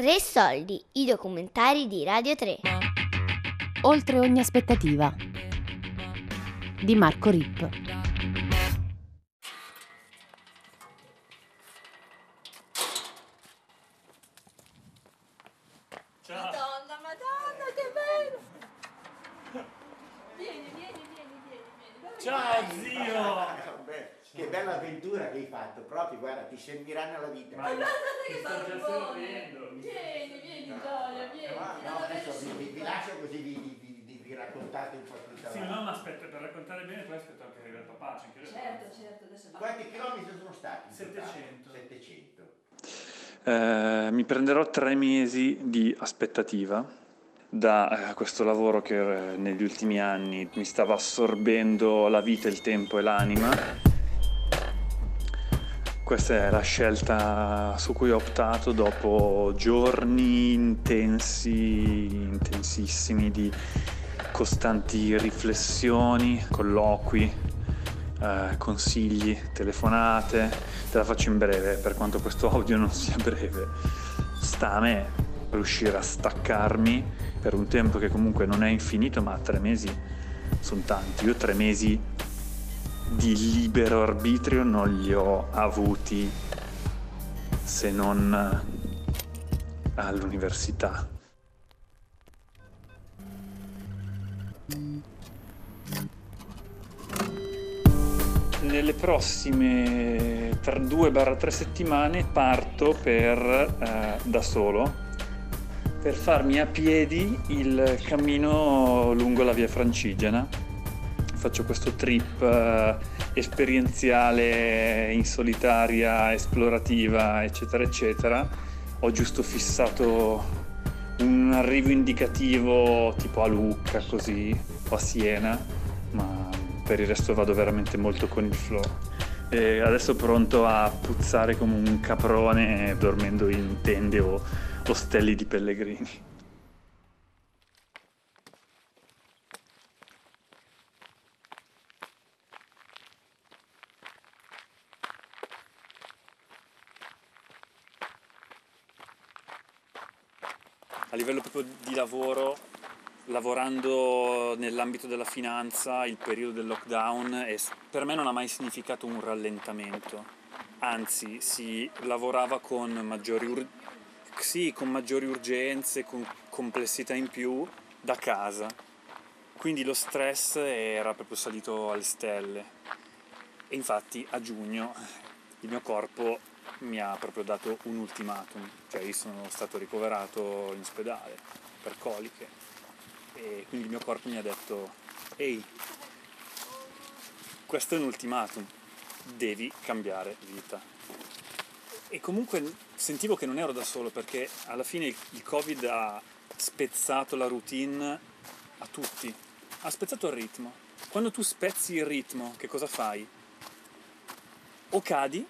Tre soldi, i documentari di Radio 3. Oltre ogni aspettativa. Di Marco Ripp. Che bella avventura che hai fatto, proprio, guarda, ti serviranno la vita. Ma Guardate che servendo. Vieni, vieni, Gioia, vieni. No, no, adesso vi, vi- vi lascio così vi, vi- vi- vi- vi raccontate un po' tutta Sì, la... no, ma aspetta, per raccontare bene poi aspetto anche arrivare il papà, c'è anche lui. Certo, certo, adesso Quanti chilometri sono stati? in totale? 700. 700. Eh, mi prenderò tre mesi di aspettativa da eh, questo lavoro che eh, negli ultimi anni mi stava assorbendo la vita, il tempo e l'anima. Questa è la scelta su cui ho optato dopo giorni intensi, intensissimi di costanti riflessioni, colloqui, eh, consigli, telefonate. Te la faccio in breve, per quanto questo audio non sia breve. Sta a me riuscire a staccarmi per un tempo che comunque non è infinito, ma tre mesi sono tanti. Io tre mesi di libero arbitrio non li ho avuti se non all'università. Nelle prossime 2-3 settimane parto per, eh, da solo per farmi a piedi il cammino lungo la via Francigena. Faccio questo trip eh, esperienziale in solitaria, esplorativa, eccetera, eccetera. Ho giusto fissato un arrivo indicativo tipo a Lucca, così, o a Siena, ma per il resto vado veramente molto con il flow. E adesso pronto a puzzare come un caprone dormendo in tende o ostelli di pellegrini. A livello proprio di lavoro, lavorando nell'ambito della finanza, il periodo del lockdown è- per me non ha mai significato un rallentamento, anzi si lavorava con maggiori, ur- sì, con maggiori urgenze, con complessità in più da casa, quindi lo stress era proprio salito alle stelle. E infatti a giugno il mio corpo mi ha proprio dato un ultimatum, cioè io sono stato ricoverato in ospedale per coliche e quindi il mio corpo mi ha detto ehi, questo è un ultimatum, devi cambiare vita. E comunque sentivo che non ero da solo perché alla fine il- Covid ha spezzato la routine a tutti, ha spezzato il ritmo. Quando tu spezzi il ritmo, che cosa fai? O cadi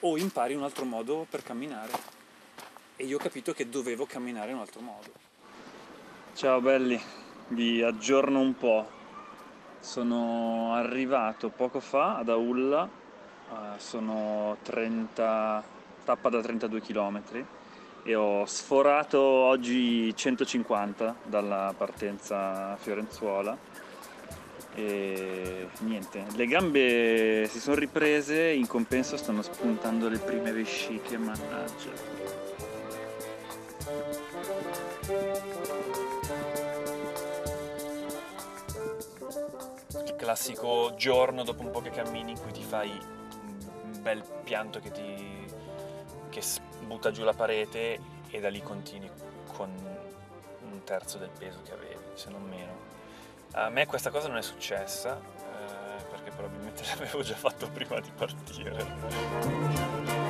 o impari un altro modo per camminare. E io ho capito che dovevo camminare in un altro modo. Ciao belli, vi aggiorno un po'. Sono arrivato poco fa ad Aulla, eh, sono 30, tappa da 32 km e ho sforato oggi 150 dalla partenza Fiorenzuola e niente, le gambe si sono riprese, in compenso stanno spuntando le prime vesciche, mannaggia. Classico giorno dopo un po' che cammini in cui ti fai un bel pianto che ti che butta giù la parete e da lì continui con un terzo del peso che avevi, se non meno. A me questa cosa non è successa, eh, perché probabilmente l'avevo già fatto prima di partire.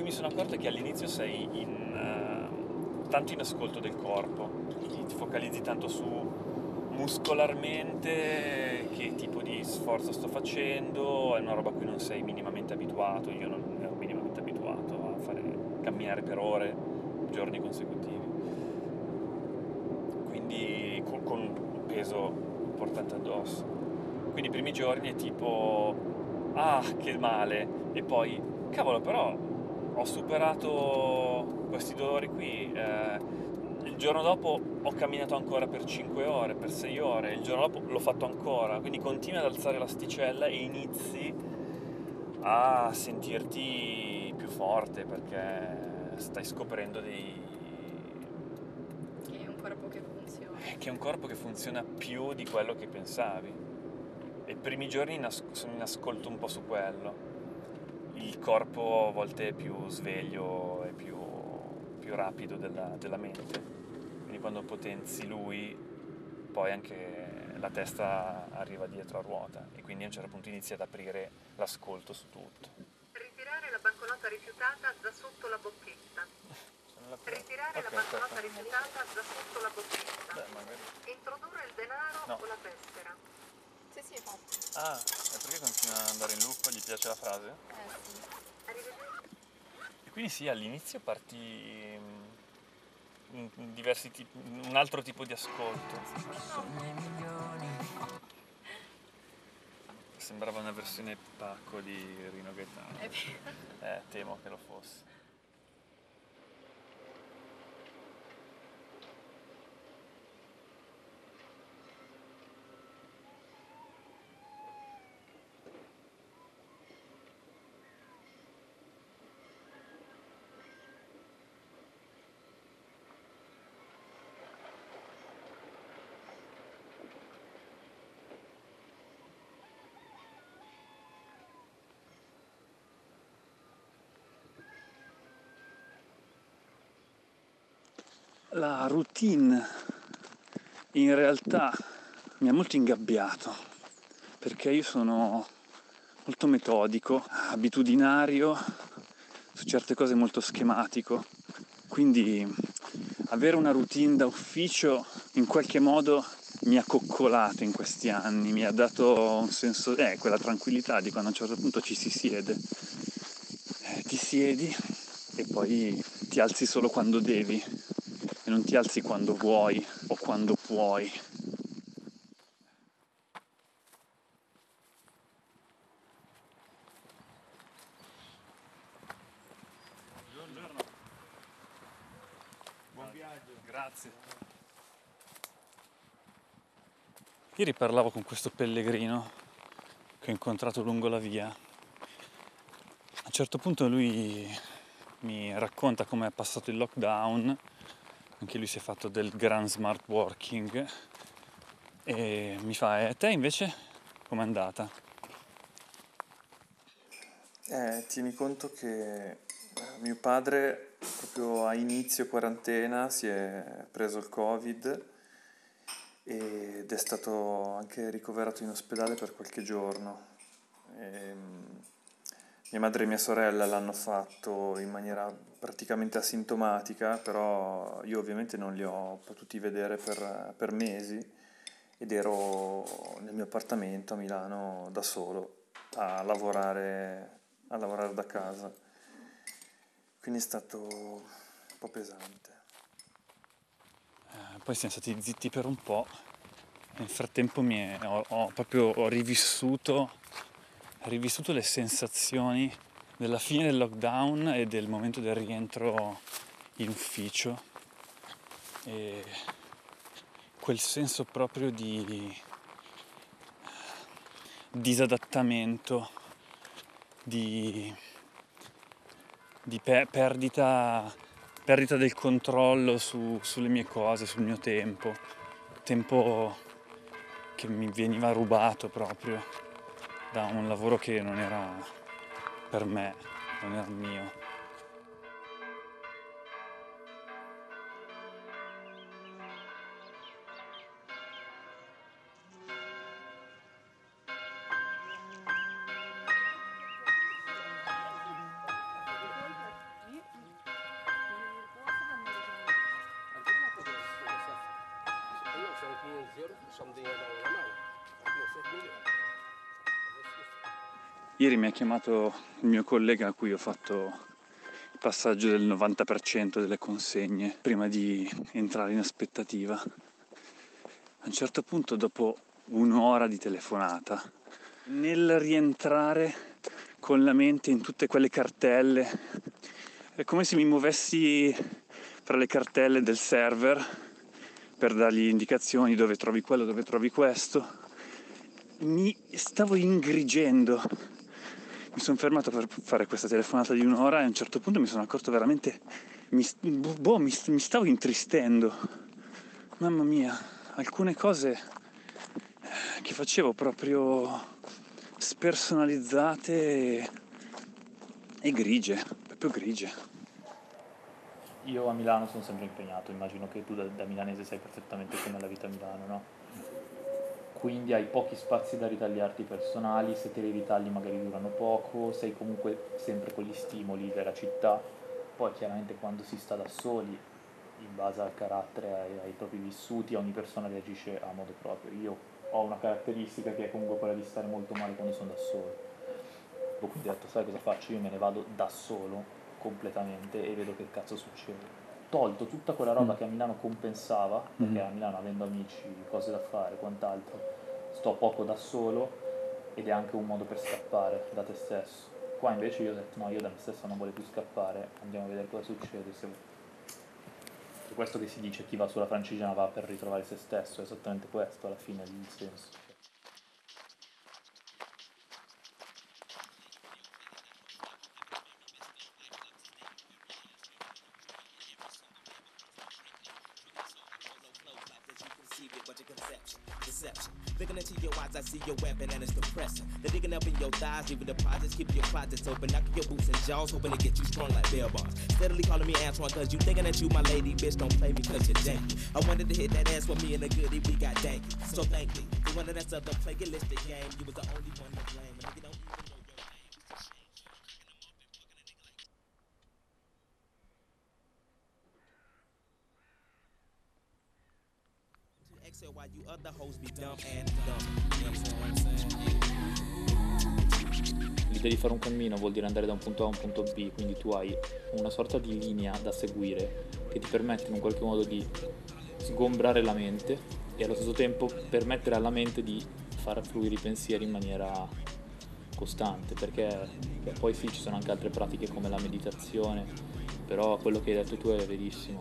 Roba mi sono accorto è che all'inizio sei in, eh, tanto in ascolto del corpo, ti ti focalizzi tanto su muscolarmente che tipo di sforzo sto facendo, è una roba a cui non sei minimamente abituato, io non ero minimamente abituato a fare camminare per ore, giorni consecutivi. Quindi con, con un peso importante addosso. Quindi i primi giorni è tipo ah che male e poi cavolo però ho superato questi dolori qui eh, il giorno dopo ho camminato ancora per 5 ore, per 6 ore, il giorno dopo l'ho fatto ancora, quindi continui ad alzare l'asticella e inizi a sentirti più forte perché stai scoprendo dei... Che è un corpo che funziona. che è un corpo che funziona più di quello che pensavi. E i primi giorni in as- sono in ascolto un po' su quello. Il corpo a volte è più sveglio e più, più rapido della, della mente. Quindi quando potenzi lui, poi anche la testa arriva dietro a ruota e quindi a un certo punto inizi ad aprire l'ascolto su tutto. Ritirare la banconota rifiutata da sotto la bocchetta. Ritirare la Ok, banconota rifiutata da sotto la bocchetta. Beh, magari... Introdurre il denaro No. o la tessera. Sì, sì, fatto. Ah, e perché continua ad andare in loop? Gli piace la frase? Eh sì. E quindi sì, all'inizio parti mm, diversi tipi, un altro tipo di ascolto. Sembrava una versione pacco di Rino Gaetano. È vero. Eh, temo che lo fosse. La routine in realtà mi ha molto ingabbiato perché io sono molto metodico, abitudinario, su certe cose molto schematico, quindi avere una routine da ufficio in qualche modo mi ha coccolato in questi anni, mi ha dato un senso, eh, quella tranquillità di quando a un certo punto ci si siede, Eh, ti siedi e poi ti alzi solo quando devi non ti alzi quando vuoi o quando puoi. Buongiorno. Buon viaggio. Grazie. Ieri parlavo con questo pellegrino che ho incontrato lungo la via. A un certo punto lui mi racconta come è passato il lockdown anche lui si è fatto del gran smart working e mi fa e te invece com'è andata? Eh, tieni conto che eh, mio padre proprio a inizio quarantena si è preso il covid ed è stato anche ricoverato in ospedale per qualche giorno. Ehm, mia madre e mia sorella l'hanno fatto in maniera praticamente asintomatica, però io ovviamente non li ho potuti vedere per, per mesi ed ero nel mio appartamento a Milano da solo a lavorare, a lavorare da casa. Quindi è stato un po' pesante. Eh, poi siamo stati zitti per un po'. Nel frattempo è- ho, ho proprio ho rivissuto, rivissuto le sensazioni della fine del lockdown e del momento del rientro in ufficio. E quel senso proprio di disadattamento, di, di pe- perdita, perdita del controllo su- sulle mie cose, sul mio tempo, tempo che mi veniva rubato proprio da un lavoro che non era per me, non era mio. something I don't remember. I feel so Ieri mi ha chiamato il mio collega a cui ho fatto il passaggio del 90% delle consegne prima di entrare in aspettativa. A un certo punto, dopo un'ora di telefonata, nel rientrare con la mente in tutte quelle cartelle, è come se mi muovessi fra le cartelle del server per dargli indicazioni dove trovi quello, dove trovi questo. Mi stavo ingrigendo mi sono fermato per fare questa telefonata di un'ora e a un certo punto mi sono accorto veramente, mi, boh, mi, mi stavo intristendo. Mamma mia, alcune cose che facevo proprio spersonalizzate e, e grigie, proprio grigie. Io a Milano sono sempre impegnato, immagino che tu da, da milanese sai perfettamente com'è la vita a Milano, no? Quindi hai pochi spazi da ritagliarti personali, se te li ritagli magari durano poco, sei comunque sempre con gli stimoli della città, poi chiaramente quando si sta da soli, in base al carattere, ai, ai propri vissuti, ogni persona reagisce a modo proprio. Io ho una caratteristica che è comunque quella di stare molto male quando sono da solo. Quindi ho detto, sai cosa faccio? Io me ne vado da solo completamente e vedo che cazzo succede tolto tutta quella roba mm. che a Milano compensava, perché mm. a Milano avendo amici, cose da fare, quant'altro, sto poco da solo ed è anche un modo per scappare da te stesso. Qua invece io ho detto no, io da me stesso non voglio più scappare, andiamo a vedere cosa succede. Se... È questo che si dice chi va sulla francigena va per ritrovare se stesso, è esattamente questo alla fine il senso. Leaving deposits, keep your closets open. Knocking your boots and jaws, hoping to get you strong like bell bars. Steadily calling me Antoine, cause you thinking that you my lady, bitch. Don't play me cause you're janky. I wanted to hit that ass with me and the goodie, we got danky. So thank me. The one that's up the plagiaristic game, you was the only one to blame. And your while you other hoes be dumb and dumb. You know what I'm saying? Di fare un cammino vuol dire andare da un punto A a un punto B, quindi tu hai una sorta di linea da seguire che ti permette in un qualche modo di sgombrare la mente e allo stesso tempo permettere alla mente di far fluire i pensieri in maniera costante, perché beh, poi sì ci sono anche altre pratiche come la meditazione, però quello che hai detto tu è verissimo.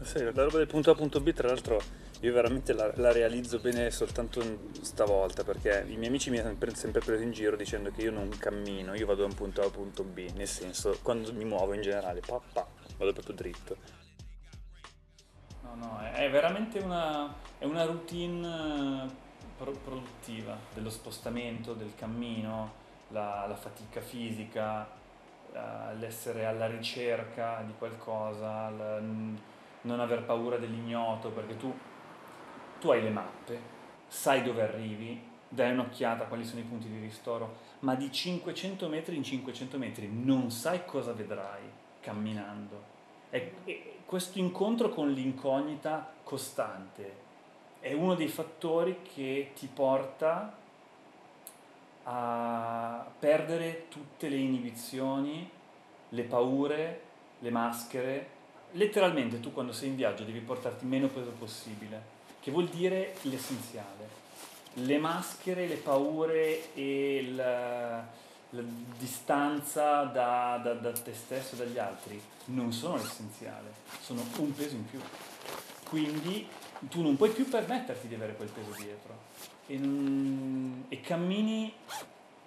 Sì, la roba del punto A punto B tra l'altro io veramente la, la, realizzo bene soltanto stavolta perché i miei amici mi hanno sempre preso in giro dicendo che io non cammino, io vado da un punto A a un punto B, nel senso quando mi muovo in generale, papà, vado proprio dritto. No, no, è veramente una, è una routine eh, pro- produttiva dello spostamento, del cammino, la, la fatica fisica, la, l'essere alla ricerca di qualcosa, non aver paura dell'ignoto perché tu tu hai le mappe, sai dove arrivi, dai un'occhiata a quali sono i punti di ristoro, ma di 500 metri in 500 metri non sai cosa vedrai camminando. E, e questo incontro con l'incognita costante è uno dei fattori che ti porta a perdere tutte le inibizioni, le paure, le maschere. Letteralmente tu quando sei in viaggio devi portarti meno peso possibile che vuol dire l'essenziale. Le maschere, le paure e la, la distanza da, da, da, te stesso e dagli altri non sono l'essenziale, sono un peso in più. Quindi tu non puoi più permetterti di avere quel peso dietro e, e cammini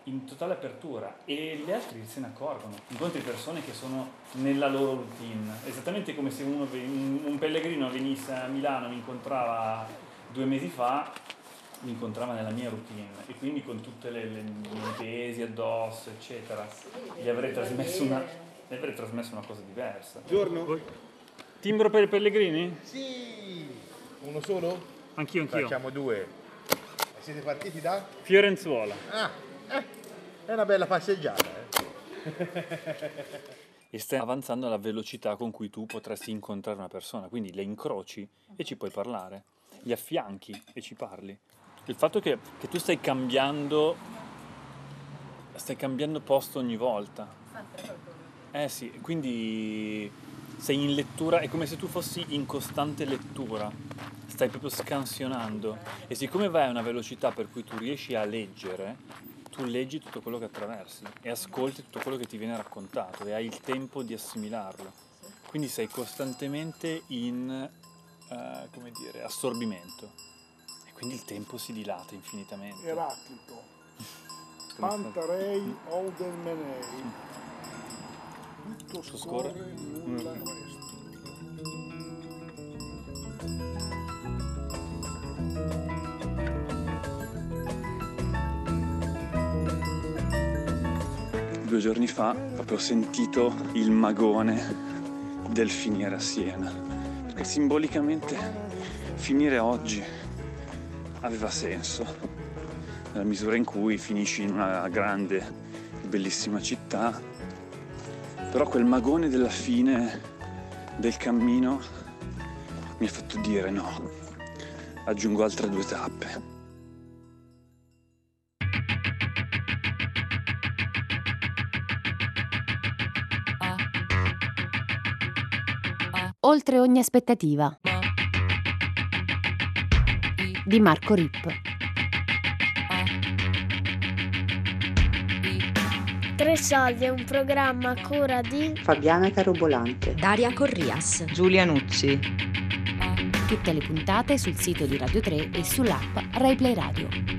in totale apertura e gli altri se ne accorgono. Incontri persone che sono nella loro routine, esattamente come se uno, un pellegrino venisse a Milano, mi incontrava due mesi fa, mi incontrava nella mia routine e quindi con tutte le, le, le pesi addosso, eccetera, gli avrei trasmesso una, gli avrei trasmesso una cosa diversa. Buongiorno. Timbro per i pellegrini? Sì. Uno solo? Anch'io, anch'io. Facciamo due. Siete partiti da? Fiorenzuola. Ah, eh, è una bella passeggiata. Eh. e stai avanzando alla velocità con cui tu potresti incontrare una persona, quindi le incroci e ci puoi parlare. gli affianchi e ci parli. Il fatto che, che tu stai cambiando, stai cambiando posto ogni volta. Eh sì, quindi sei in lettura, è come se tu fossi in costante lettura, stai proprio scansionando e siccome vai a una velocità per cui tu riesci a leggere, tu leggi tutto quello che attraversi e ascolti tutto quello che ti viene raccontato e hai il tempo di assimilarlo. Quindi sei costantemente in, eh, come dire, assorbimento e quindi il tempo si dilata infinitamente. Eraclito, Pantarei, Olden Menei. Tutto scorre, nulla mm. Due giorni fa proprio ho sentito il magone del finire a Siena, perché simbolicamente finire oggi aveva senso, nella misura in cui finisci in una grande bellissima città, però quel magone della fine del cammino mi ha fatto dire no, aggiungo altre due tappe. Oltre ogni aspettativa. Di Marco Rip. Tre soldi è un programma a cura di Fabiana Carobolante, Daria Corrias, Giulia Nucci. Tutte le puntate sul sito di Radio 3 e sull'app RaiPlay Radio.